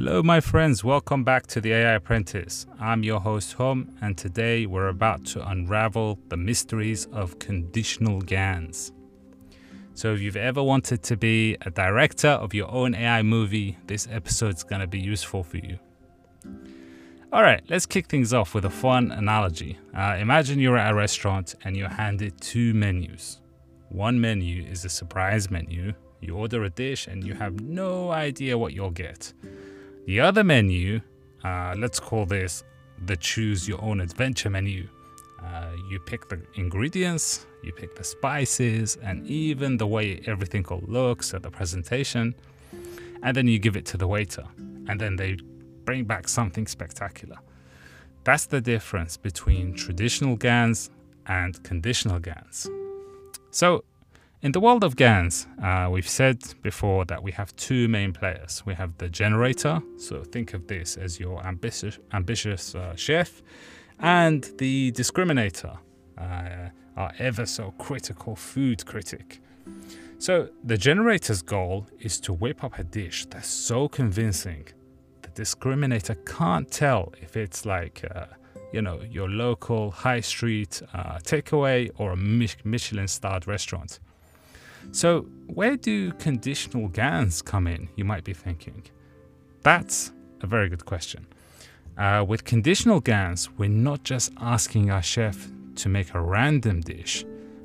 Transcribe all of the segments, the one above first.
Hello, my friends. Welcome back to the AI Apprentice. I'm your host, Hom, and today we're about to unravel the mysteries of conditional GANs. So, if you've ever wanted to be a director of your own AI movie, this episode's going to be useful for you. All right, let's kick things off with a fun analogy. Uh, imagine you're at a restaurant and you're handed two menus. One menu is a surprise menu. You order a dish and you have no idea what you'll get. The other menu, uh, let's call this the choose your own adventure menu. Uh, you pick the ingredients, you pick the spices, and even the way everything looks at the presentation, and then you give it to the waiter, and then they bring back something spectacular. That's the difference between traditional GANs and conditional GANs. So in the world of GANs, uh, we've said before that we have two main players. We have the generator, so think of this as your ambitious, ambitious uh, chef, and the discriminator, uh, our ever so critical food critic. So the generator's goal is to whip up a dish that's so convincing the discriminator can't tell if it's like uh, you know your local high street uh, takeaway or a Michelin starred restaurant. So, where do conditional GANs come in, you might be thinking? That's a very good question. Uh, with conditional GANs, we're not just asking our chef to make a random dish,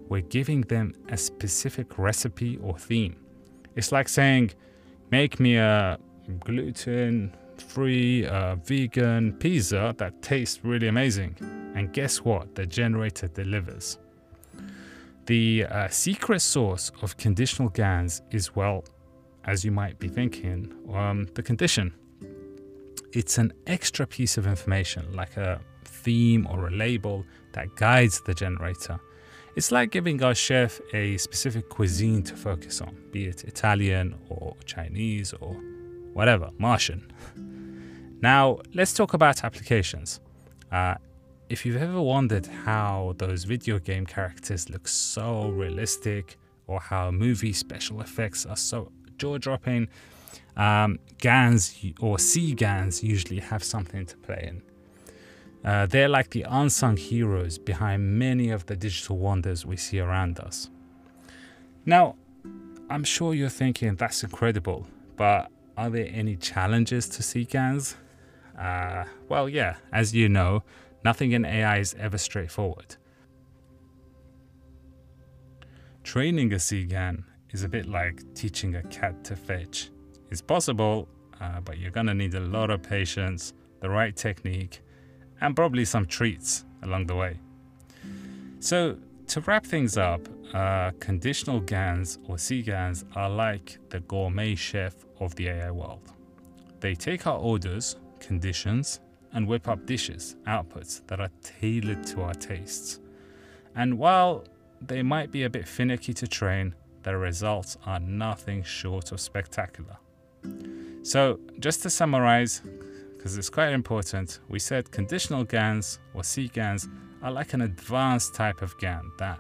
we're giving them a specific recipe or theme. It's like saying, make me a gluten free uh, vegan pizza that tastes really amazing. And guess what? The generator delivers. The uh, secret source of conditional GANs is, well, as you might be thinking, um, the condition. It's an extra piece of information, like a theme or a label that guides the generator. It's like giving our chef a specific cuisine to focus on, be it Italian or Chinese or whatever, Martian. Now, let's talk about applications. Uh, if you've ever wondered how those video game characters look so realistic or how movie special effects are so jaw dropping, um, GANs or C GANs usually have something to play in. Uh, they're like the unsung heroes behind many of the digital wonders we see around us. Now, I'm sure you're thinking that's incredible, but are there any challenges to C GANs? Uh, well, yeah, as you know, Nothing in AI is ever straightforward. Training a CGAN is a bit like teaching a cat to fetch. It's possible, uh, but you're gonna need a lot of patience, the right technique, and probably some treats along the way. So, to wrap things up, uh, conditional GANs or CGANs are like the gourmet chef of the AI world. They take our orders, conditions, and whip up dishes, outputs that are tailored to our tastes. And while they might be a bit finicky to train, the results are nothing short of spectacular. So, just to summarize, because it's quite important, we said conditional GANs or C GANs are like an advanced type of GAN that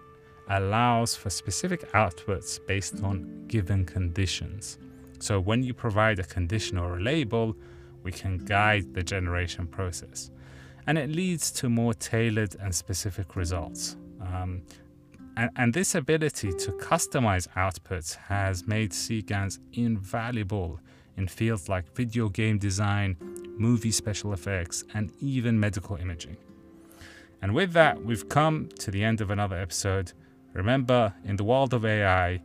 allows for specific outputs based on given conditions. So, when you provide a condition or a label, we can guide the generation process. And it leads to more tailored and specific results. Um, and, and, this ability to customize outputs has made CGANs invaluable in fields like video game design, movie special effects, and even medical imaging. And with that, we've come to the end of another episode. Remember, in the world of AI,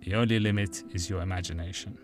the only limit is your imagination.